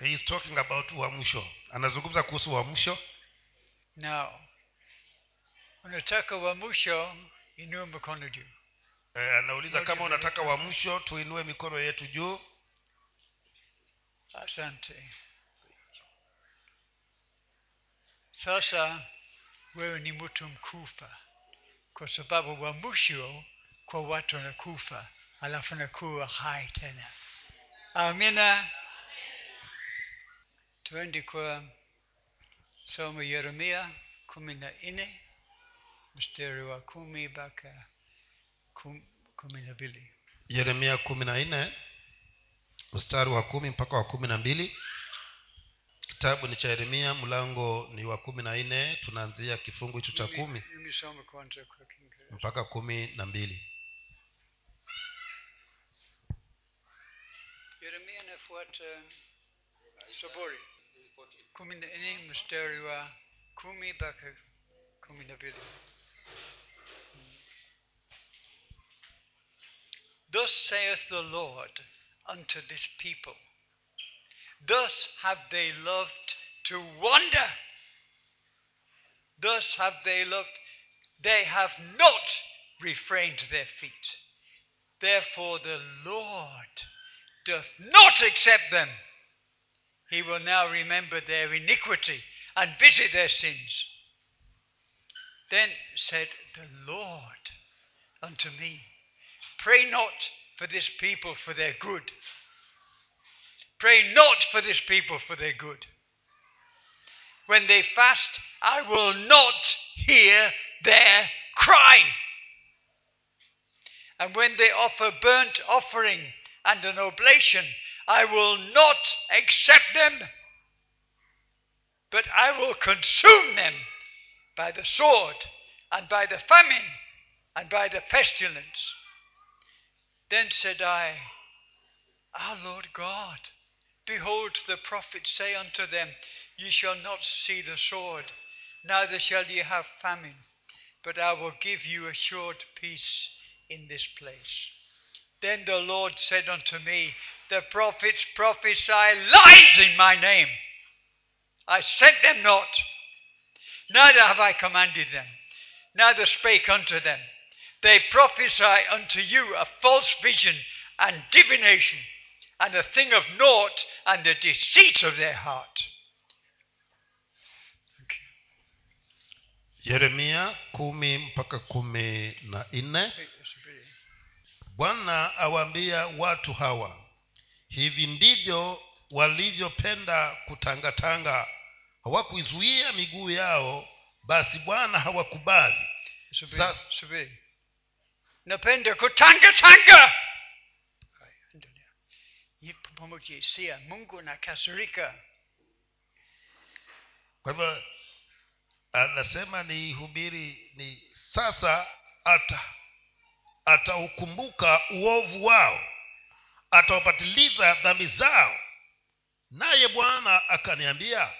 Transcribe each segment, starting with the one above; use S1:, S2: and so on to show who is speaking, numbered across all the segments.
S1: he is talking about uamsho. Anazungumza kuhusu uamsho.
S2: Now unataka uamsho inua mikono juu.
S1: Eh, anauliza kama unataka uamsho tuinue mikono yetu juu.
S2: Asante. Sasa wewe ni mtu mkufa. Kwa sababu uamsho kwa watu wanakufa alafu nakuwa hai tena. Amina tuende kwa somo yeremia kumi na nne mstari wa kumi mpaka kumi na mbili.
S1: Yeremia kumi na nne mstari wa kumi mpaka wa kumi na mbili. Kitabu ni cha yeremia mlango ni wa kumi na nne. Tunaanzia kifungu hicho cha kumi mpaka kumi na mbili.
S2: Yeremia anafuata saburi kumi mpaka kumi na mbili Thus saith the Lord unto this people, Thus have they loved to wander. Thus have they loved, they have not refrained their feet. Therefore the Lord doth not accept them. He will now remember their iniquity and visit their sins. Then said the Lord unto me, Pray not for this people for their good. Pray not for this people for their good. When they fast, I will not hear their cry. And when they offer burnt offering and an oblation, I will not accept them, but I will consume them by the sword and by the famine and by the pestilence. Then said I, Our Lord God, behold, the prophets say unto them, Ye shall not see the sword, neither shall ye have famine, but I will give you assured peace in this place. Then the Lord said unto me, The prophets prophesy lies in my name. I sent them not, neither have I commanded them, neither spake unto them. They prophesy unto you a false vision and divination, and a thing of naught, and the deceit of their heart.
S1: yeremia kumi mpaka kumi na nne bwana awaambia watu hawa hivi ndivyo walivyopenda kutangatanga. Hawakuizuia miguu yao basi bwana hawakubali.
S2: Subiri, napenda kutangatanga. Pamoja hisia mungu nakasirika
S1: kwa hivyo anasema ni hubiri ni sasa ata ataukumbuka uovu wao ataupatiliza dhambi zao. Naye bwana akaniambia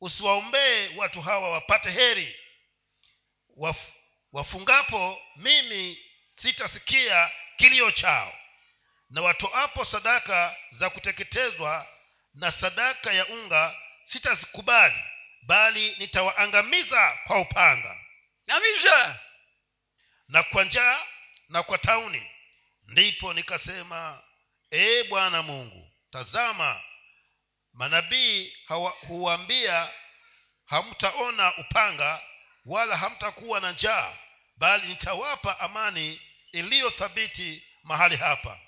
S1: usiwaombee watu hawa wapate heri. Waf, wafungapo mimi sitasikia kilio chao. Na watoapo sadaka za kuteketezwa na sadaka ya unga sitazikubali bali nitawaangamiza kwa upanga.
S2: Namiza
S1: na kwa njaa na kwa tauni ndipo nikasema ee bwana mungu tazama manabii huwaambia hamtaona upanga wala hamtakuwa na njaa bali nitawapa amani iliyo thabiti mahali hapa.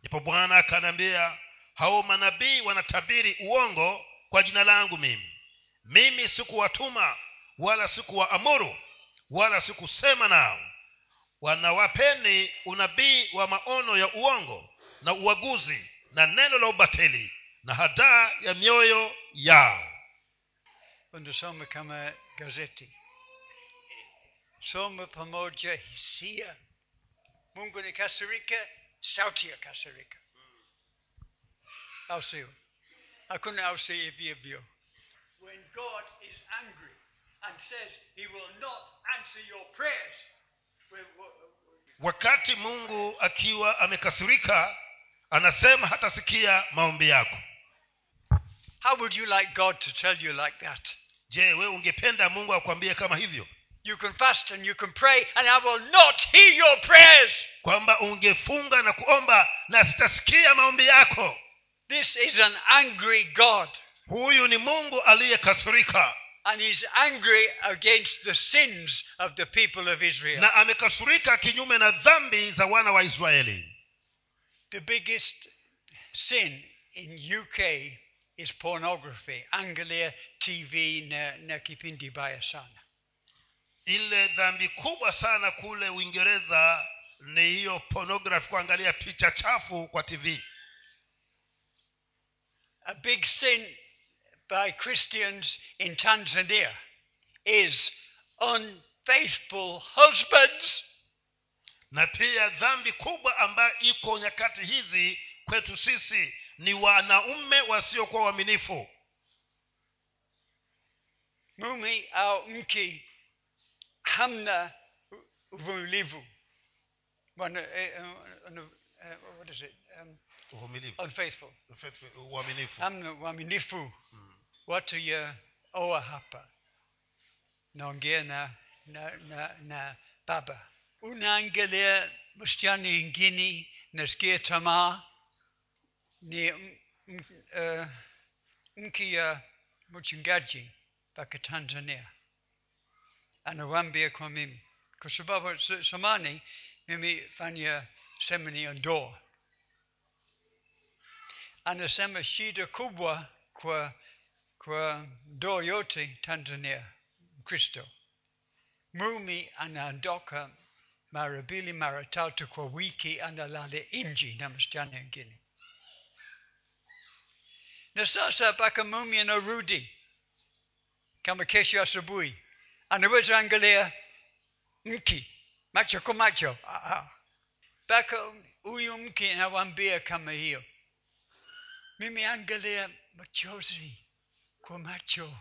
S1: Ndipo bwana akaniambia hao manabii wanatabiri uongo kwa jina langu mimi. Mimi sikuwatuma wala sikuwaamuru wala sikusema nao wanawapeni unabii wa maono ya uongo na uaguzi na neno la ubatili na hadaa ya mioyo yao.
S2: Unasoma kama gazeti. Soma pamoja hisia. Mungu ni kasirika sauti ya kasirika au sio? Hakuna au sio hivyo. When god is angry and says he will not answer your prayers
S1: wakati mungu akiwa amekasirika anasema hatasikia maombi yako.
S2: How would you like God to tell you like that?
S1: je wewe ungependa mungu akwambie kama hivyo?
S2: You can fast and you can pray, and I will not hear your prayers.
S1: kwamba ungefunga na kuomba na sitasikia maombi yako.
S2: This is an angry God,
S1: huyu ni mungu aliyekasirika
S2: and he's angry against the sins of the people of Israel.
S1: na amekasirika kinyume na dhambi za wana wa israeli
S2: The biggest sin in UK is pornography. Angalia TV na, na kipindi baya sana.
S1: ile dhambi kubwa sana kule uingereza ni hiyo pornography kuangalia picha chafu kwa tv
S2: A big sin by Christians in Tanzania is unfaithful husbands.
S1: na pia dhambi kubwa ambayo iko nyakati hizi kwetu sisi ni wanaume wasiokuwa waaminifu
S2: Mume au mke hamna uvumilivu. Wana- eh, eh, eh, What is it? Um,
S1: uvumilivu
S2: unfaithful.
S1: uaminifu
S2: Hamna uaminifu. Watu ya oa hapa. Naongea na, na, na, na baba. Unaangalia msichana ingine nasikia tamaa ni eh, mke ya mchungaji mpaka Tanzania anawambia kwa mimi, kwa sababu samani mimi fanya semini ya ndoa, anasema shida kubwa kwa kwa ndoa yote Tanzania mkristo. Mume anaondoka mara mbili mara tatu kwa wiki, analala nji na msichana wengine na sasa mpaka mume anarudi kama kesho asubuhi anaweza angalia mki macho kwa macho. Ah, ah. mpaka huyu mke anawambia kama hiyo mimi angalia machozi kwa macho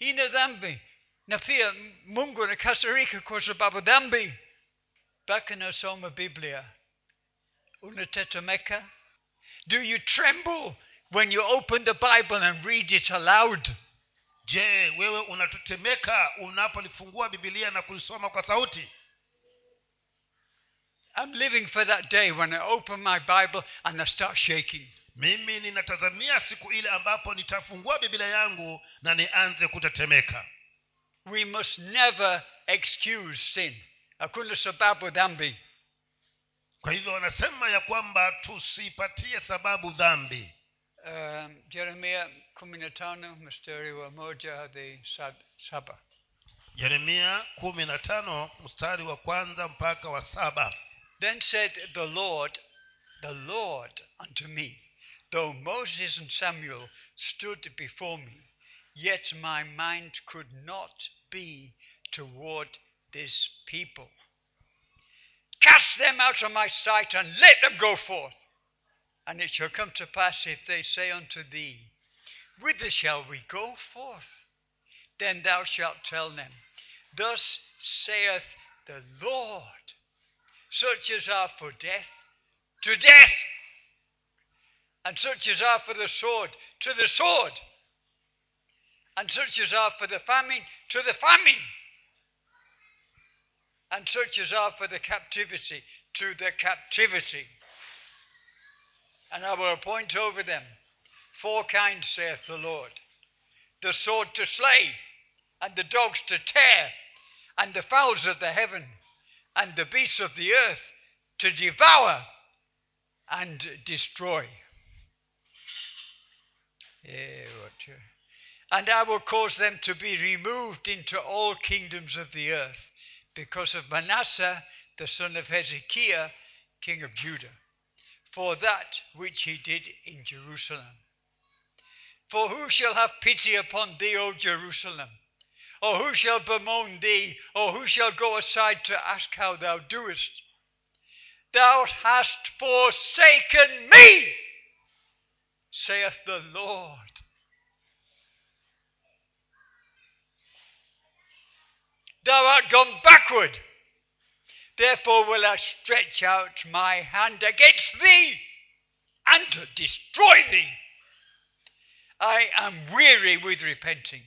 S2: ni dhambi na pia mungu anakasirika kwa sababu dhambi mpaka nasoma biblia. Unatetemeka do you tremble when you open the bible and read it aloud?
S1: Je wewe unatetemeka unapolifungua bibilia na kuisoma kwa sauti
S2: I'm living for that day when I open my Bible and I start shaking.
S1: Mimi ninatazamia siku ile ambapo nitafungua bibilia yangu na nianze kutetemeka
S2: We must never excuse sin. Hakuna sababu dhambi.
S1: kwa hivyo wanasema ya kwamba tusipatie sababu dhambi
S2: Um, Jeremia kumi na tano mstari wa moja hadi saba.
S1: yeremia kumi na tano mstari wa kwanza mpaka wa saba
S2: Then said the Lord, the Lord unto me, Though Moses and Samuel stood before me, yet my mind could not be toward this people. Cast them out of my sight and let them go forth. And it shall come to pass if they say unto thee, Whither shall we go forth? Then thou shalt tell them, Thus saith the Lord such as are for death, to death, and are for the sword, to the sword, and are for the famine, to the famine, and are for the captivity, to the captivity. And I will appoint over them four kinds, saith the Lord the sword to slay, and the dogs to tear, and the fowls of the heaven, and the beasts of the earth to devour and destroy. And I will cause them to be removed into all kingdoms of the earth because of Manasseh, the son of Hezekiah, king of Judah, for that which he did in Jerusalem. For who shall have pity upon thee, O Jerusalem? Or who shall bemoan thee? Or who shall go aside to ask how thou doest? Thou hast forsaken me, saith the Lord. Thou art gone backward. Therefore will I stretch out my hand against thee and to destroy thee I am weary with repenting.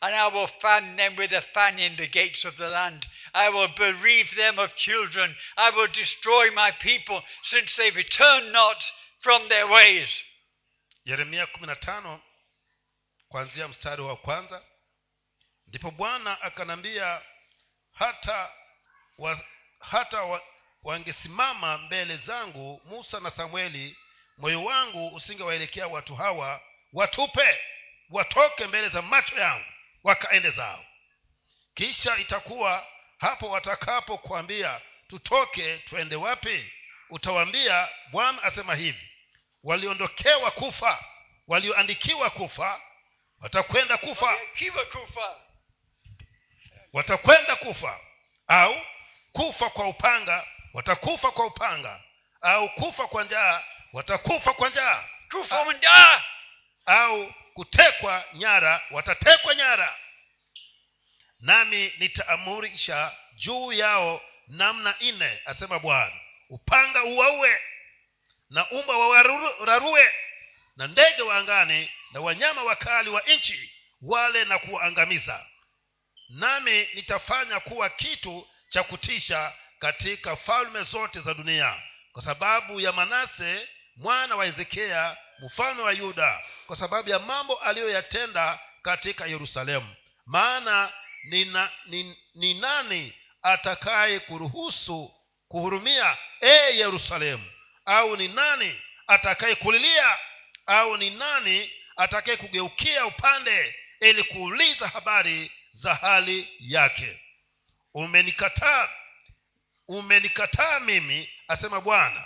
S2: And I will fan them with a fan in the gates of the land. I will bereave them of children. I will destroy my people, since they return not from their ways.
S1: yeremia kumi na tano kuanzia mstari wa kwanza. Ndipo bwana akanambia hata wa, hata wa, wangesimama mbele zangu musa na samueli moyo wangu usingewaelekea watu hawa watupe watoke mbele za macho yangu wakaende zao. Kisha itakuwa hapo watakapokuambia tutoke twende wapi utawaambia bwana asema hivi waliondokewa kufa walioandikiwa kufa watakwenda kufa.
S2: Kufa.
S1: watakwenda kufa. Au kufa kwa upanga watakufa kwa upanga. Au kufa kwa njaa watakufa kwa njaa.
S2: Kufa njaa.
S1: Au kutekwa nyara watatekwa nyara. Nami nitaamurisha juu yao namna nne asema bwana. Upanga uwaue na umba wawararue na ndege wa angani na wanyama wakali wa nchi wale na kuwaangamiza. Nami nitafanya kuwa kitu cha kutisha katika falme zote za dunia kwa sababu ya manase mwana wa hezekia mfalme wa yuda kwa sababu ya mambo aliyoyatenda katika yerusalemu. Maana ni, na, ni, ni nani atakaye kuruhusu kuhurumia e yerusalemu au ni nani atakayekulilia au ni nani atakaye kugeukia upande ili kuuliza habari za hali yake. Umenikataa umenikataa mimi asema bwana.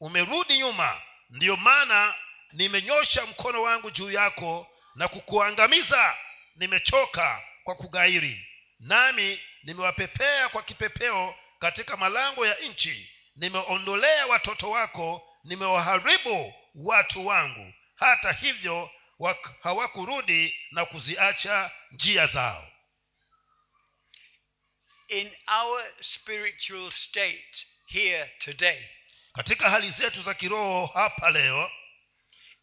S1: Umerudi nyuma ndiyo maana nimenyosha mkono wangu juu yako na kukuangamiza. Nimechoka kwa kugairi nami nimewapepea kwa kipepeo katika malango ya nchi nimeondolea watoto wako nimewaharibu watu wangu. Hata hivyo wak- hawakurudi na kuziacha njia zao.
S2: In our spiritual state here today,
S1: katika hali zetu za kiroho hapa leo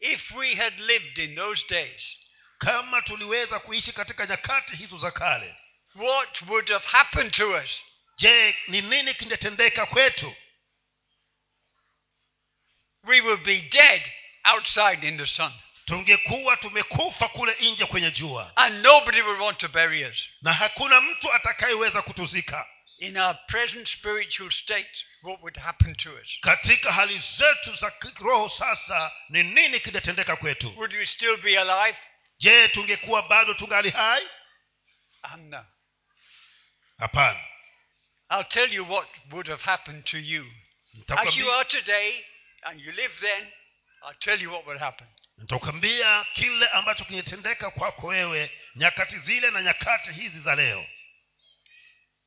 S2: if we had lived in those days,
S1: kama tuliweza kuishi katika nyakati hizo za kale
S2: what would have happened to us?
S1: je ni nini kingetendeka kwetu
S2: We will be dead outside in the sun.
S1: tungekuwa tumekufa kule nje kwenye jua
S2: And nobody will want to bury us.
S1: na hakuna mtu atakayeweza kutuzika
S2: In our present spiritual state, what would happen to us?
S1: katika hali zetu za kiroho sasa ni nini kingetendeka kwetu
S2: Would we still be alive?
S1: je tungekuwa bado tungali hai
S2: Um,
S1: hapana
S2: I'll tell you what would have happened to you. As you are today, and you live then, I'll tell you what will happen.
S1: nitakwambia kile ambacho kingetendeka kwako wewe nyakati zile na nyakati hizi za leo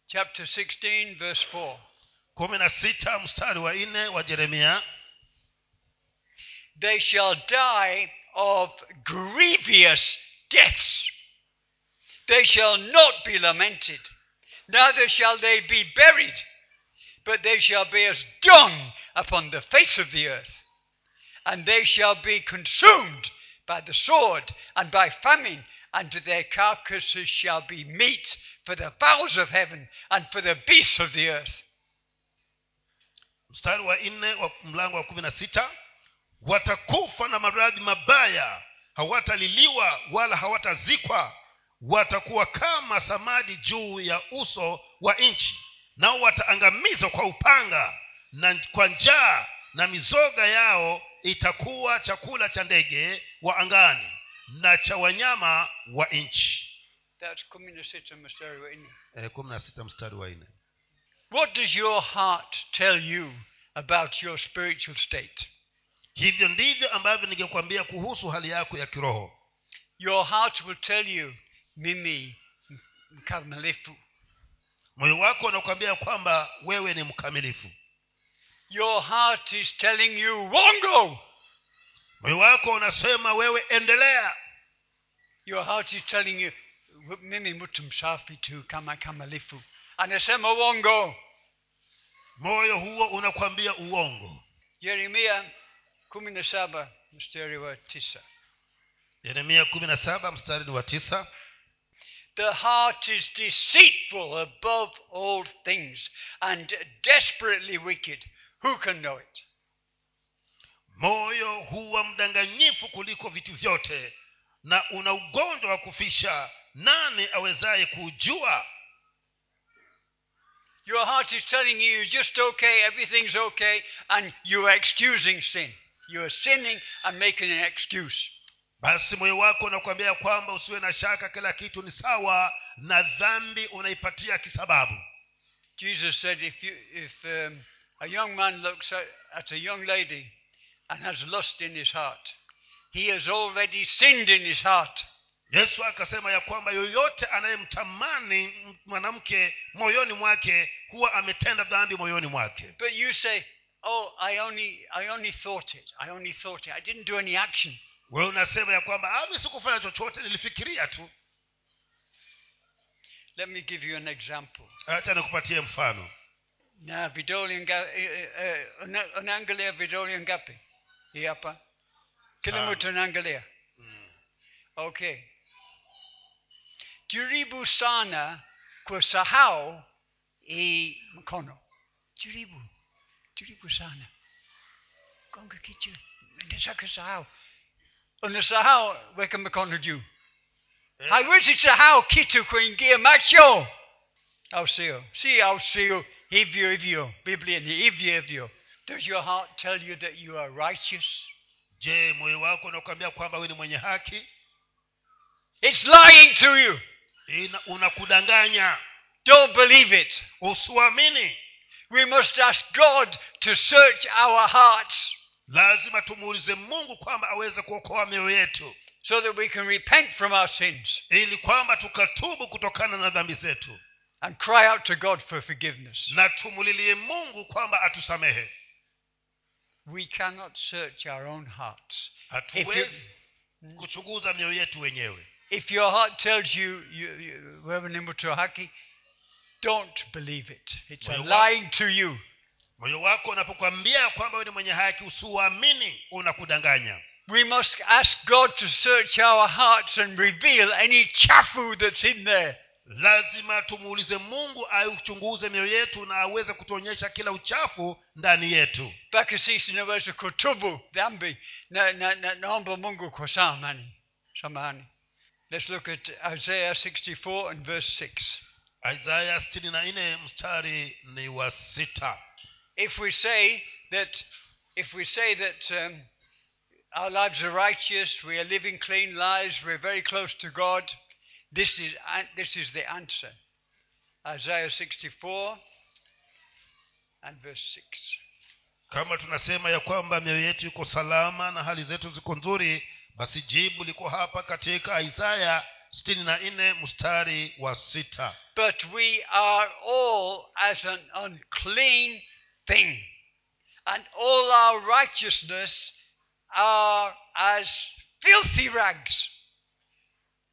S2: Chapter 16, verse 4.
S1: kumi na sita mstari wa nne wa jeremia
S2: They shall die of grievous deaths. They shall not be lamented, neither shall they be buried, but they shall be as dung upon the face of the earth. And they shall be consumed by the sword and by famine, and their carcasses shall be meat for the fowls of heaven and for the beasts of the earth.
S1: mstari wa nne wa mlango wa kumi na sita watakufa na maradhi mabaya hawataliliwa wala hawatazikwa watakuwa kama samadi juu ya uso wa nchi nao wataangamizwa kwa upanga na kwa njaa na mizoga yao itakuwa chakula cha ndege wa angani na cha wanyama wa nchi
S2: kumi na sita mstari wa nne. What does your heart tell you about your spiritual state?
S1: hivyo ndivyo ambavyo ningekwambia kuhusu hali yako ya kiroho
S2: Your heart will tell you, mimi mkamilifu.
S1: Moyo wako unakwambia kwamba wewe ni mkamilifu
S2: Your heart is telling you, wongo.
S1: moyo wako unasema wewe endelea
S2: Your heart is telling you, mimi mtu msafi tu kama kamilifu. Anasema uongo
S1: moyo huo unakwambia uongo
S2: Yeremia kumi na saba mstari wa tisa.
S1: yeremia kumi na saba mstari wa tisa
S2: The heart is deceitful above all things and desperately wicked. Who can know it?
S1: moyo huwa mdanganyifu kuliko vitu vyote na una ugonjwa wa kufisha nani awezaye kuujua
S2: Your heart is telling you you're just okay, everything's okay, and you are excusing sin. You are sinning and making an excuse.
S1: Basi moyo wako unakuambia kwamba usiwe na shaka kila kitu ni sawa na dhambi unaipatia kisababu
S2: Jesus said if, you, if um, a young man looks at, at a young lady and has lust in his heart, he has already sinned in his heart.
S1: yesu akasema ya kwamba yoyote anayemtamani mwanamke moyoni mwake huwa ametenda dhambi moyoni mwake
S2: But you say, oh, I only, I only thought it. I only thought it. I didn't do any action.
S1: Wewe unasema ya kwamba ami sikufanya chochote nilifikiria tu.
S2: Let me give you an example.
S1: acha nikupatie mfano.
S2: Na vidole nga, uh, eh, unaangalia vidole ngapi? Hii hapa. Kila
S1: Tano.
S2: mtu anaangalia. Okay. Jaribu sana kusahau hii mkono. Jaribu. Jaribu sana. Gonga kichwa. Nataka unasahau weka mikono juu haiwezi sahau kitu kuingia macho au sio si au sio hivyo hivyo biblia ni hivyo hivyo does your heart tell you that you are righteous?
S1: Je moyo wako unakuambia kwamba wewe ni mwenye haki?
S2: It's lying to you.
S1: Unakudanganya.
S2: Don't believe it.
S1: Usiamini.
S2: We must ask god to search our hearts
S1: lazima tumuulize mungu kwamba aweze kuokoa mioyo yetu
S2: so that we can repent from our sins
S1: ili kwamba tukatubu kutokana na dhambi zetu.
S2: and cry out to god for forgiveness.
S1: Na tumulilie mungu kwamba atusamehe.
S2: We cannot search our own hearts.
S1: Hatuwezi kuchunguza mioyo yetu wenyewe.
S2: If your heart tells you, you, you wewe ni mtu haki don't believe it. It's a lying to you
S1: moyo wako unapokwambia kwamba wewe ni mwenye haki usiuamini unakudanganya.
S2: We must ask God to search our hearts and reveal any chafu that's in there.
S1: lazima tumuulize mungu auchunguze mioyo yetu na aweze kutuonyesha kila uchafu ndani yetu.
S2: Mpaka sisi naweza kutubu dhambi na, na, na naomba mungu kwa samani samani. Let's look at isaiah 64 and verse 6
S1: isaya sitini na nne mstari ni wa sita
S2: if we say that if we say that um, our lives are righteous we are living clean lives we're very close to god this is an- this is the answer. Isaiah 64 and verse 6
S1: kama tunasema ya kwamba mioyo yetu iko salama na hali zetu ziko nzuri basi jibu liko hapa katika isaya sitini na nne mstari wa sita.
S2: But we are all as an unclean thing, and all our righteousness are as filthy rags.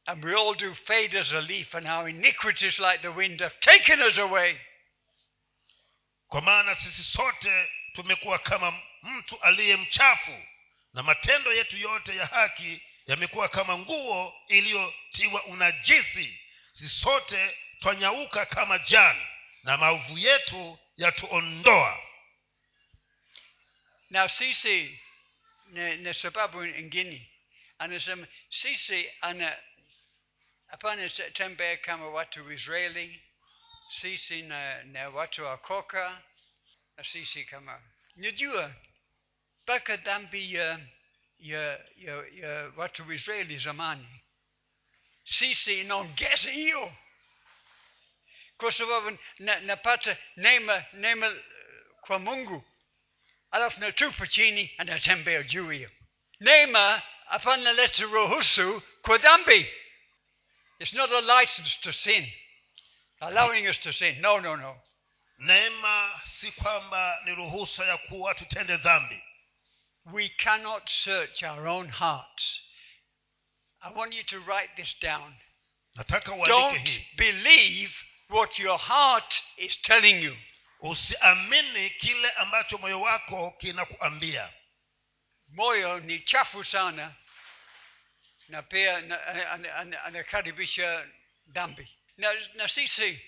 S2: And we all do fade as a leaf, and our iniquities, like the wind, have taken us away.
S1: kwa maana sisi sote tumekuwa kama mtu aliye mchafu na matendo yetu yote ya haki yamekuwa kama nguo iliyotiwa unajisi sisi sote twanyauka kama jani na maovu yetu yatuondoa.
S2: Now, sisi na, sababu ingine anasema sisi ana hapana tembea kama watu Israeli, sisi na, na watu wa koka na sisi kama najua mpaka dhambi ya, ya, ya, ya watu Israeli zamani. Sisi inaongeza hiyo kwa sababu na- napata neema neema eh, kwa mungu alafu natupa chini anatembea juu hiyo neema hapana leta ruhusu kwa dhambi it's not a license to sin. Allowing us to sin. No no no.
S1: Neema si kwamba ni ruhusa ya kuwa tutende dhambi.
S2: We cannot search our own hearts. I want you to write this down. Don't believe what your heart is telling you.
S1: Usiamini kile ambacho moyo wako kinakuambia.
S2: Moyo ni chafu sana na pia na- ana- ana- anakaribisha dhambi. Na, na sisi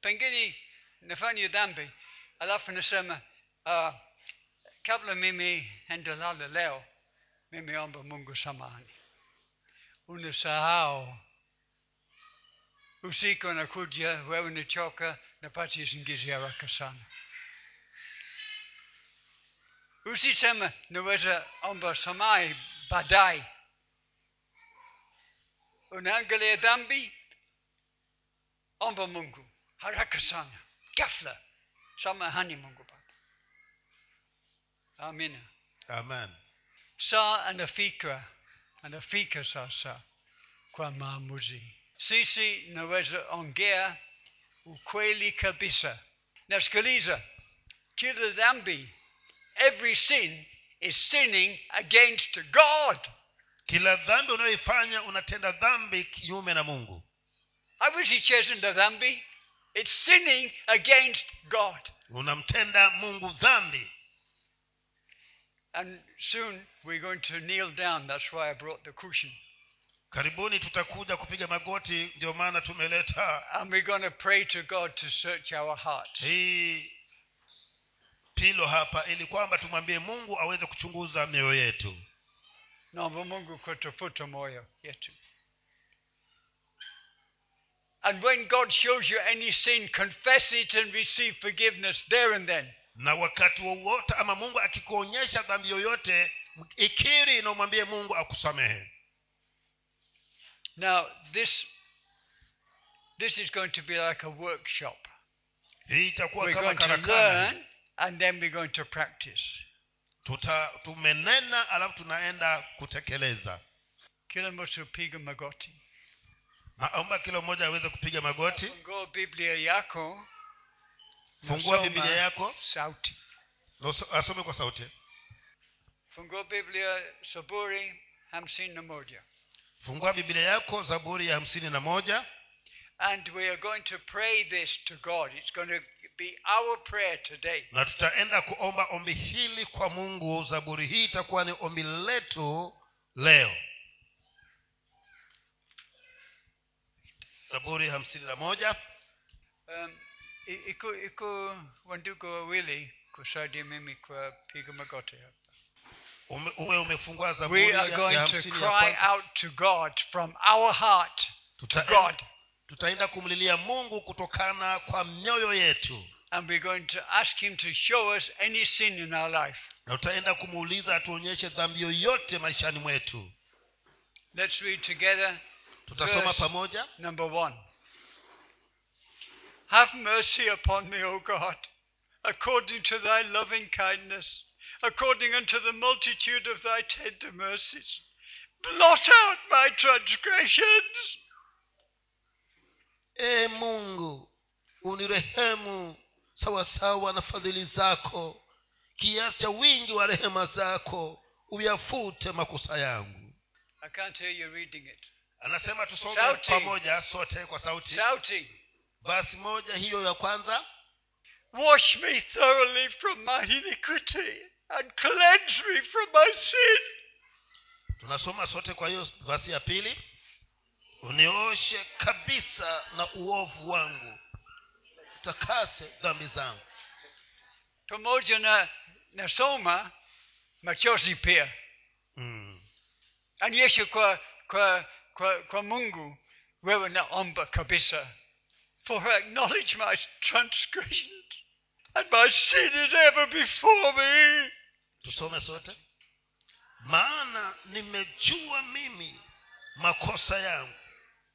S2: pengine nafanya dhambi alafu nasema uh, kabla mimi endelala leo mimi omba mungu samani unasahau usiku anakuja wewe nichoka napati usingizi haraka sana. Usisema naweza omba samai baadaye. Unaangalia dhambi omba mungu haraka sana. Gafla samahani mungu baba. Amina.
S1: Amen.
S2: Saa anafika anafika sasa kwa maamuzi sisi naweza ongea ukweli kabisa nasikiliza kila dhambi every sin is sinning against god.
S1: Kila dhambi unayoifanya unatenda dhambi kinyume na mungu.
S2: Na dhambi it's sinning against god.
S1: Unamtenda mungu dhambi.
S2: And soon we're going to kneel down. That's why i brought the cushion
S1: karibuni tutakuja kupiga magoti ndio maana tumeleta.
S2: And we're going to pray to god to search our heart
S1: hii pilo hapa ili kwamba tumwambie mungu aweze kuchunguza mioyo yetu.
S2: Naomba mungu kutafuta moyo yetu. And when god shows you any sin confess it and receive forgiveness there and then.
S1: Na wakati wowote ama mungu akikuonyesha dhambi yoyote ikiri na umwambie mungu akusamehe
S2: now this this is going to be like a workshop.
S1: Hii itakuwa
S2: we're
S1: kama
S2: going to
S1: karakana.
S2: learn and then we're going to practice.
S1: Tuta, tumenena alafu tunaenda kutekeleza.
S2: Kila mtu piga magoti.
S1: Naomba kila mmoja aweze kupiga magoti.
S2: Fungua biblia yako.
S1: Fungua
S2: nasoma
S1: biblia yako.
S2: sauti.
S1: Noso- asome kwa sauti.
S2: Fungua biblia saburi hamsini na moja
S1: fungua biblia yako zaburi ya hamsini na moja
S2: And we are going to pray this to God. It's going to be our prayer today.
S1: na tutaenda kuomba ombi hili kwa mungu zaburi hii itakuwa ni ombi letu leo zaburi hamsini na moja
S2: Um, iko iko wandugu wawili kusaidia mimi kwa piga magoti hapa.
S1: Ume, uwe umefungua zaburi
S2: We are going to cry out to God from our heart to God.
S1: tutaenda kumlilia mungu kutokana kwa mioyo yetu
S2: And we're going to ask Him to show us any sin in our life.
S1: na tutaenda kumuuliza atuonyeshe dhambi yoyote maishani mwetu
S2: Let's read together
S1: tutasoma pamoja
S2: number one. Have mercy upon me, O God, according to thy loving kindness, according unto the multitude of thy tender mercies. Blot out my transgressions.
S1: e mungu unirehemu sawasawa na fadhili zako. Kiasi cha wingi wa rehema zako uyafute makosa yangu.
S2: I can't hear you reading it.
S1: anasema tusome pamoja sote kwa sauti.
S2: Shouting,
S1: basi moja hiyo ya kwanza.
S2: Wash me thoroughly from my iniquity and cleanse me from my sin.
S1: tunasoma sote kwa hiyo basi ya pili unioshe kabisa na uovu wangu utakase dhambi zangu
S2: Pamoja na nasoma machozi pia.
S1: mm.
S2: anyeshe kwa kwa kwa, kwa mungu wewe naomba kabisa for I acknowledge my transgressions and my sin is ever before me
S1: tusome sote. Maana nimejua mimi makosa yangu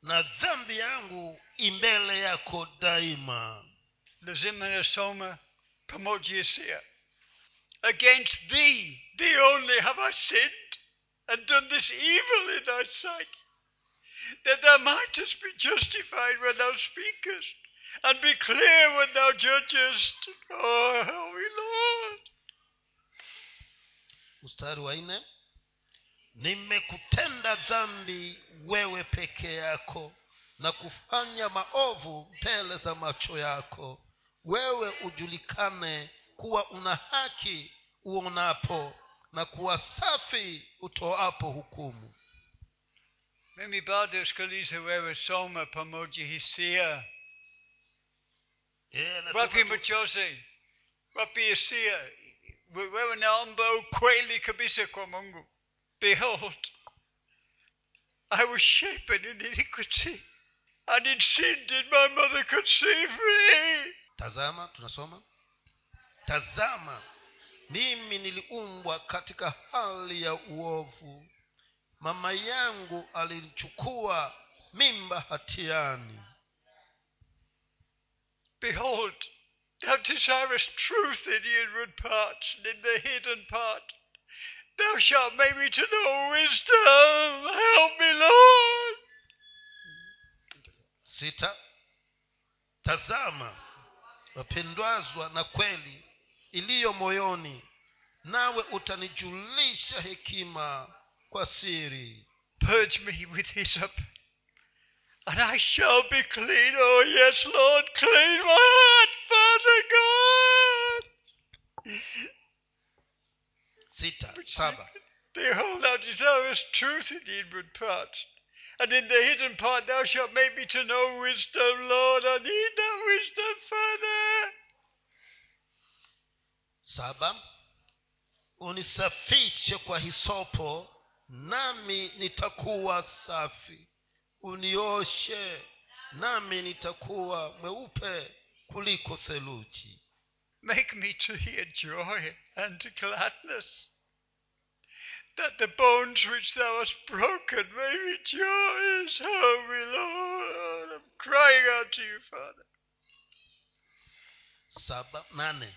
S1: na dhambi yangu imbele yako daima.
S2: Lazima nasoma pamoja sia against thee thee only have i sinned and done this evil in thy sight that thou mightest be justified when thou speakest and be clear when thou judgest. Oh holy lord
S1: mstari wa nne. Nimekutenda dhambi wewe peke yako na kufanya maovu mbele za macho yako. Wewe ujulikane kuwa una haki uonapo na kuwa safi utoapo hukumu.
S2: Mimi bado sikiliza wewe soma pamoja hisia.
S1: Yeye
S2: wapi machozi wapi hisia wewe naomba ukweli kabisa kwa mungu. Behold i was shapen in iniquity and in sin did my mother conceive me.
S1: Tazama tunasoma. Tazama mimi niliumbwa katika hali ya uovu. Mama yangu alinichukua mimba hatiani.
S2: Behold, thou desirest truth in the inward parts, and in the hidden part. Thou shalt make me to know wisdom. Help me, Lord.
S1: sita tazama wapendwazwa na kweli iliyo moyoni nawe utanijulisha hekima kwa siri
S2: Purge me with hyssop, and I shall be clean. Oh, yes, Lord, clean my heart,
S1: sita saba
S2: Behold, thou desirest truth in the inward parts, and in the hidden part thou shalt make me to know wisdom, Lord. I need that wisdom, Father.
S1: saba unisafishe kwa hisopo nami nitakuwa safi unioshe nami nitakuwa mweupe kuliko theluji
S2: Make me to hear joy and gladness, that the bones which thou hast broken may rejoice. Help me, Lord. I'm crying out to you, Father.
S1: saba nane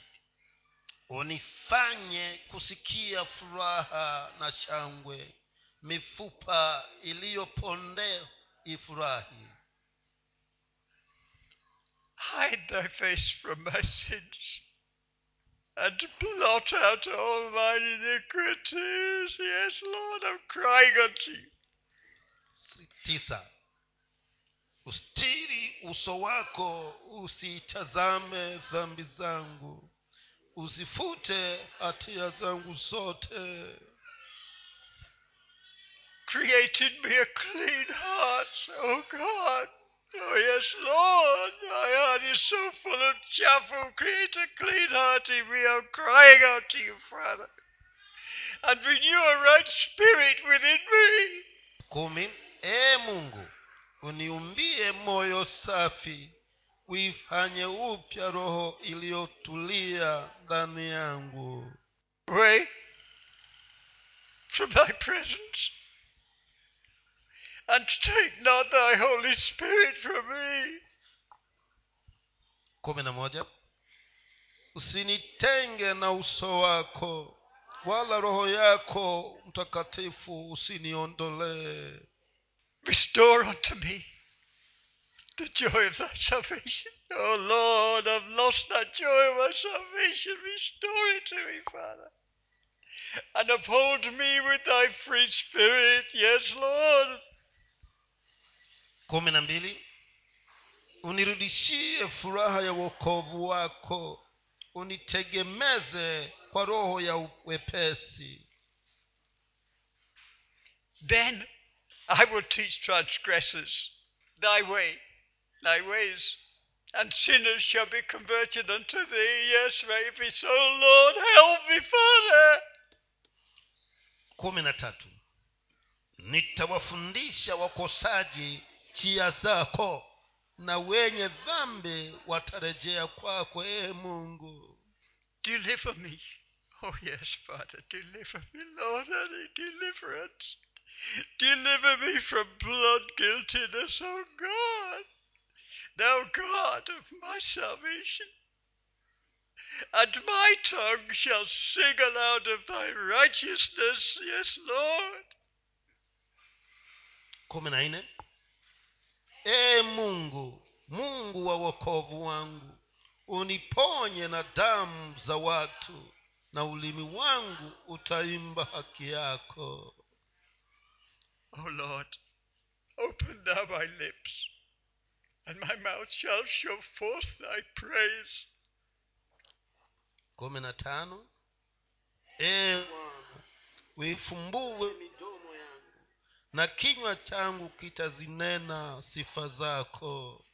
S1: unifanye kusikia furaha na shangwe mifupa iliyopondea ifurahi
S2: Hide thy face from my sins and blot out all mine iniquities. Yes, Lord, I'm crying unto you.
S1: tisa ustiri uso wako usitazame dhambi zangu usifute hatia zangu zote
S2: Create in me a clean heart, oh God. Oh, yes, Lord. My heart is so full of chaff. Create a clean heart in me. I'm crying out to you, Father. And renew a right spirit within me.
S1: kumi ee mungu uniumbie moyo safi uifanye upya roho iliyotulia ndani yangu
S2: Away from thy presence. And take not thy Holy Spirit from me.
S1: kumi na moja usinitenge na uso wako wala roho yako mtakatifu usiniondolee
S2: Restore unto me the joy of thy salvation. Oh Lord, I've lost that joy of my salvation. Restore it to me, Father. And uphold me with thy free spirit. Yes, Lord.
S1: Kumi na mbili unirudishie furaha ya wokovu wako unitegemeze kwa roho ya wepesi
S2: Then I will teach transgressors thy way, thy ways, and sinners shall be converted unto thee. Yes, may it be so, Lord. Help me, Father.
S1: kumi na tatu nitawafundisha wakosaji njia zako na wenye dhambi watarejea kwako ee mungu
S2: Deliver me. Oh, yes, Father, deliver me, Lord, need deliverance. Deliver me from blood guiltiness, O God, thou God of my salvation. And my tongue shall sing aloud of thy righteousness, yes, Lord.
S1: kumi na nne ee mungu mungu wa wokovu wangu uniponye na damu za watu na ulimi wangu utaimba haki yako
S2: oh Lord, open thou my lips, and my mouth shall show forth thy praise.
S1: kumi na tano ee bwana uifumbue midomo na kinywa changu kitazinena sifa zako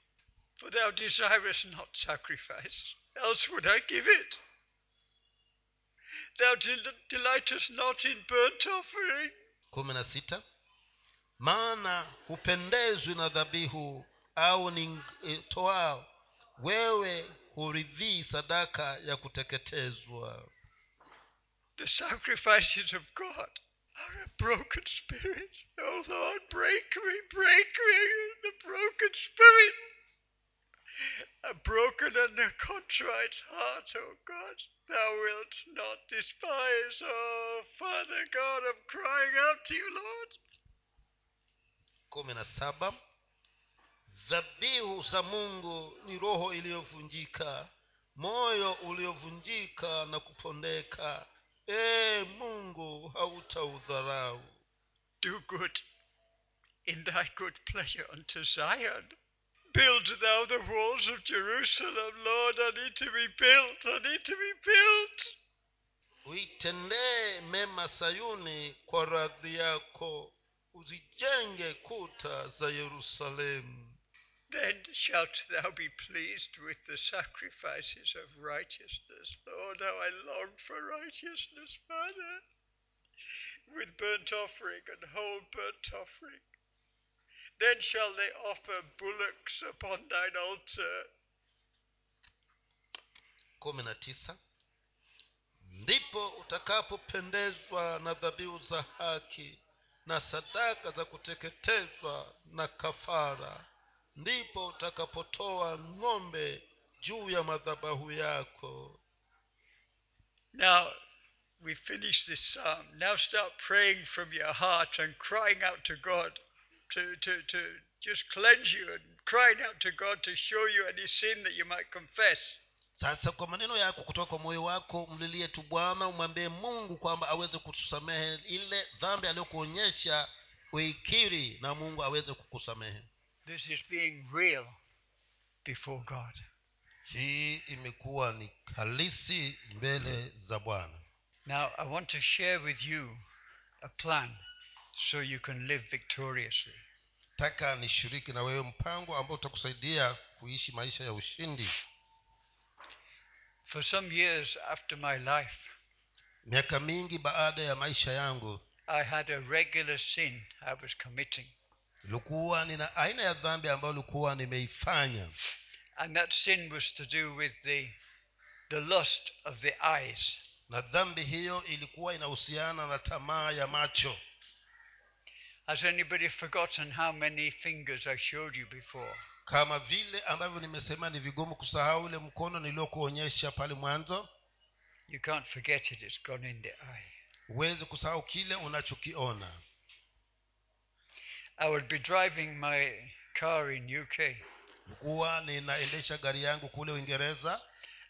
S2: For thou desirest not sacrifice, else would I give it. Thou del- delightest not in burnt offering.
S1: kumi na sita maana hupendezwi na dhabihu au ni e, toao wewe huridhii sadaka ya kuteketezwa
S2: The sacrifices of God broken spirit. O Lord, break me, break me, the broken spirit. A broken and a contrite heart, O God, thou wilt not despise. O Father God, I'm crying out to you, Lord.
S1: kumi na saba dhabihu za mungu ni roho iliyovunjika moyo uliovunjika na kupondeka ee mungu hautaudharau
S2: Do good in thy good pleasure unto Zion. Build thou the walls of Jerusalem, Lord. I need to be built. I need to be built.
S1: uitendee mema sayuni kwa radhi yako uzijenge kuta za yerusalemu
S2: Then shalt thou be pleased with the sacrifices of righteousness. Oh, Lord, how I long for righteousness, Father, with burnt offering and whole burnt offering. Then shall they offer bullocks upon thine altar.
S1: kumi na tisa ndipo utakapopendezwa na dhabihu za haki na sadaka za kuteketezwa na kafara ndipo utakapotoa ng'ombe juu ya madhabahu yako
S2: Now, we finish this psalm. Now start praying from your heart and crying out to God to, to, to just cleanse you and crying out to God to show you any sin that you might confess.
S1: sasa kwa maneno yako kutoka kwa moyo wako mlilie tu bwana umwambie mungu kwamba aweze kutusamehe ile dhambi aliyokuonyesha uikiri na mungu aweze kukusamehe
S2: This is being real before God.
S1: hii imekuwa ni halisi mbele za bwana
S2: Now, I want to share with you a plan so you can live victoriously.
S1: taka nishiriki na wewe mpango ambao utakusaidia kuishi maisha ya ushindi
S2: For some years after my life,
S1: miaka mingi baada ya maisha yangu
S2: I had a regular sin I was committing.
S1: Ilikuwa nina aina ya dhambi ambayo ilikuwa nimeifanya
S2: And that sin was to do with the, the lust of the eyes.
S1: na dhambi hiyo ilikuwa inahusiana na tamaa ya macho
S2: Has anybody forgotten how many fingers I showed you before?
S1: kama vile ambavyo nimesema ni vigumu kusahau ule mkono niliokuonyesha pale mwanzo
S2: You can't forget it, it's gone in the eye.
S1: huwezi kusahau kile unachokiona
S2: I would be driving my car in UK
S1: kuwa ninaendesha gari yangu kule uingereza.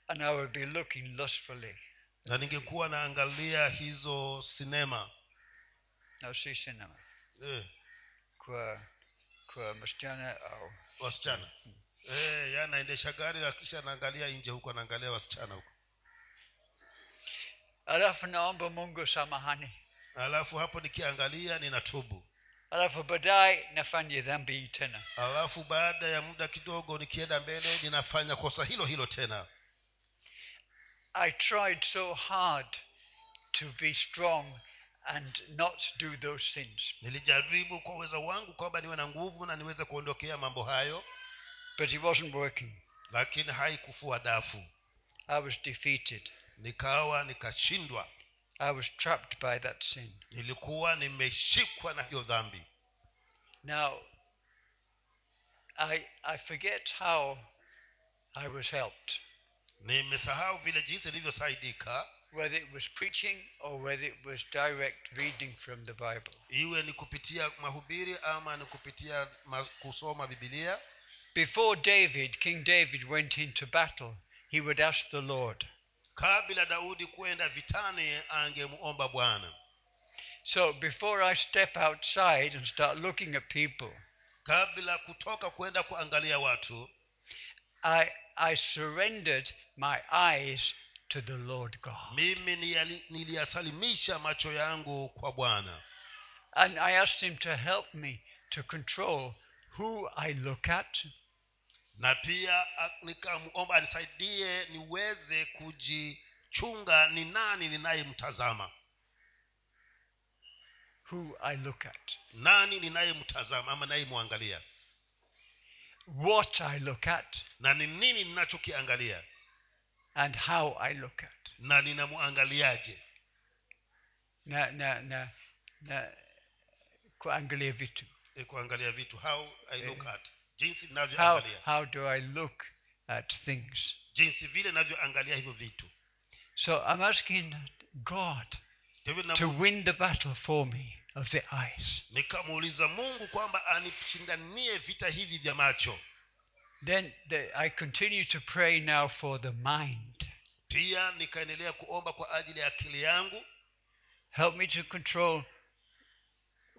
S2: And I would be looking lustfully.
S1: na ningekuwa naangalia hizo sinema
S2: Now si sinema
S1: eh,
S2: Kwa, kwa msichana au
S1: wasichana. Eh, ya naendesha gari akisha kisha naangalia nje huko anaangalia wasichana huko.
S2: Alafu naomba mungu samahani.
S1: Alafu hapo nikiangalia ninatubu
S2: alafu baadaye nafanya dhambi hii tena.
S1: Alafu baada ya muda kidogo nikienda mbele ninafanya kosa hilo hilo tena.
S2: I tried so hard to be strong and not do those things.
S1: Nilijaribu kwa uwezo wangu kwamba niwe na nguvu na niweze kuondokea mambo hayo.
S2: But it wasn't working.
S1: Lakini haikufua dafu.
S2: I was defeated.
S1: Nikawa nikashindwa
S2: i was trapped by that sin.
S1: Nilikuwa nimeshikwa na hiyo dhambi.
S2: Now i i forget how i was helped.
S1: Nimesahau vile jinsi ilivyosaidika
S2: whether it was preaching or whether it was direct reading from the bible.
S1: Iwe ni kupitia mahubiri ama ni kupitia kusoma
S2: before david king david went into battle he would ask the lord
S1: kabla daudi kwenda vitani angemuomba bwana.
S2: So before I step outside and start looking at people,
S1: kabla kutoka kwenda kuangalia watu
S2: I, I surrendered my eyes to the Lord God.
S1: mimi niliyasalimisha macho yangu kwa bwana.
S2: And I asked him to help me to control who I look at,
S1: na pia nikamwomba anisaidie niweze kujichunga ni nani ninayemtazama.
S2: Who I look at,
S1: nani ninayemtazama ama nayemwangalia
S2: what I look at,
S1: na ni nini ninachokiangalia.
S2: And how I look at.
S1: na ninamwangaliaje.
S2: Na, na, na, na kuangalia vitu.
S1: E, kuangalia vitu. How i look
S2: Eh.
S1: at jinsi
S2: How, how do I look at things?
S1: jinsi vile ninavyoangalia hivyo vitu
S2: So I'm asking God to win the battle for me of the eyes.
S1: nikamuuliza mungu kwamba anishindanie vita hivi vya macho
S2: Then the, I continue to pray now for the mind.
S1: pia nikaendelea kuomba kwa ajili ya akili yangu
S2: Help me to control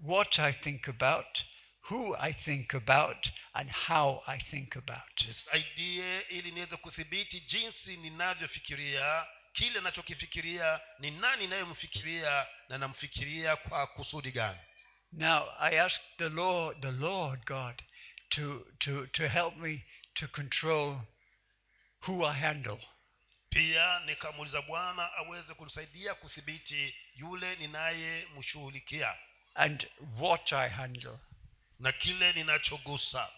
S2: what I think about, who I think about, and how I think about.
S1: nisaidie ili niweze kudhibiti jinsi ninavyofikiria kile nachokifikiria ni nani nayemfikiria na namfikiria kwa kusudi gani
S2: Now I ask the Lord, the Lord God, to to to help me to control who I handle.
S1: pia nikamuuliza bwana aweze kunisaidia kudhibiti yule ninayemshughulikia
S2: and what I handle
S1: na kile ninachogusa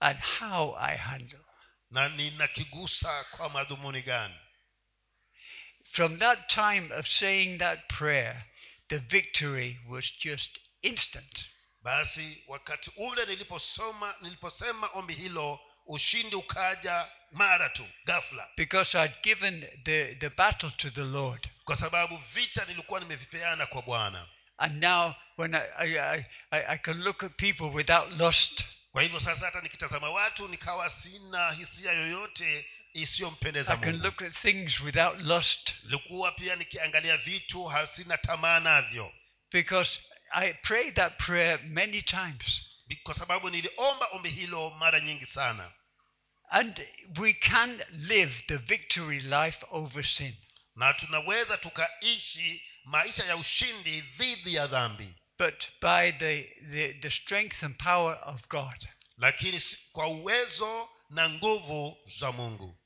S2: and how I handle.
S1: na ninakigusa kwa madhumuni gani
S2: From that time of saying that prayer, the victory was just instant.
S1: basi wakati ule niliposoma niliposema ombi hilo ushindi ukaja mara tu ghafla
S2: Because I'd given the, the battle to the Lord.
S1: kwa sababu vita nilikuwa nimevipeana kwa bwana
S2: And now when I, I, I, I can look at people without lust,
S1: kwa hivyo sasa hata nikitazama watu nikawa sina hisia yoyote isiyompendeza
S2: look at things without lust.
S1: Likuwa pia nikiangalia vitu hasina tamaa navyo.
S2: Because I prayed that prayer many times.
S1: Kwa sababu niliomba ombi hilo mara nyingi sana.
S2: And we can live the victory life over sin.
S1: na tunaweza tukaishi maisha ya ushindi dhidi ya dhambi
S2: but by the, the, the strength and power of God.
S1: lakini kwa uwezo na nguvu za mungu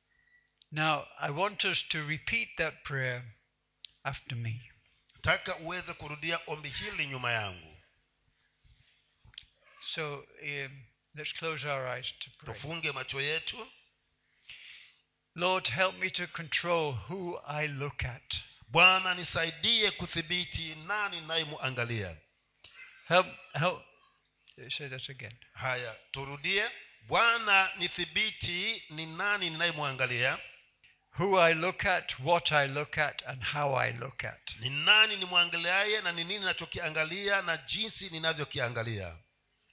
S2: Now, I want us to repeat that prayer after me.
S1: nataka uweze kurudia ombi hili nyuma yangu
S2: So, um, let's close our eyes to pray.
S1: tufunge macho yetu
S2: Lord, help me to control who I look at.
S1: Bwana nisaidie kuthibiti nani nayemwangalia
S2: Help, help. Say that again.
S1: haya turudie bwana nithibiti ni nani ninayemwangalia
S2: Who I look at, what I look at, and how I look at.
S1: ni nani nimwangaliaye na ni nini nachokiangalia na jinsi ninavyokiangalia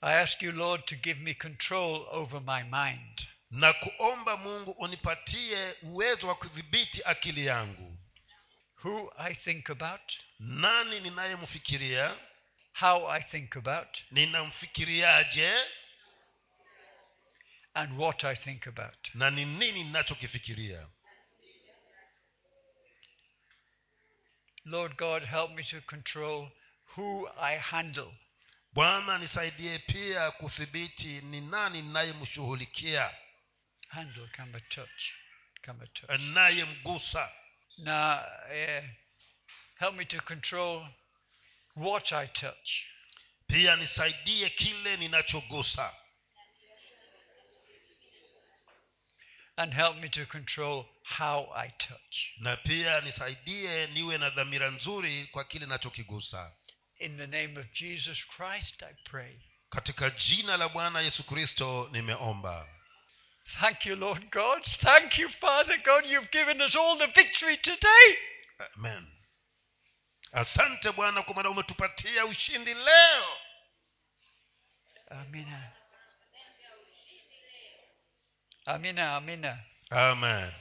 S2: I ask you, Lord, to give me control over my mind.
S1: na kuomba mungu unipatie uwezo wa kudhibiti akili yangu
S2: Who I think about,
S1: nani ninayemfikiria
S2: how I think about,
S1: ninamfikiriaje
S2: and what I think about.
S1: na ni nini ninachokifikiria
S2: Lord God, help me to control who I handle.
S1: bwana nisaidie pia kudhibiti ni nani ninayemshughulikia
S2: Handle, come touch. Come a touch.
S1: ninayemgusa
S2: Now, eh, help me to control what I touch.
S1: pia nisaidie kile ninachogusa
S2: And help me to control how I touch.
S1: na pia nisaidie niwe na dhamira nzuri kwa kile nachokigusa
S2: In the name of Jesus Christ, I pray.
S1: katika jina la bwana yesu kristo nimeomba
S2: Thank you, Lord God. Thank you, Father God. You've given us all the victory today.
S1: amen asante bwana kwa maana umetupatia ushindi leo
S2: Amina. Amina, amina.
S1: amen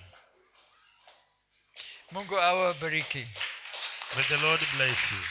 S2: Mungu awabariki.
S1: may the lord bless you